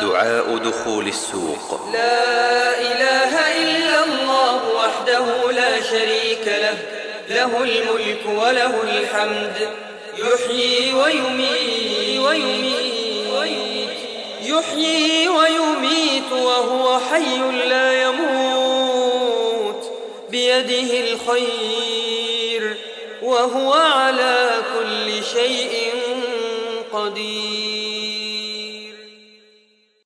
دعاء دخول السوق. لا إله إلا الله وحده لا شريك له له الملك وله الحمد. يحيي ويميت ويميت يحيي ويميت وهو حي لا يموت. بيده الخير وهو على كل شيء قدير.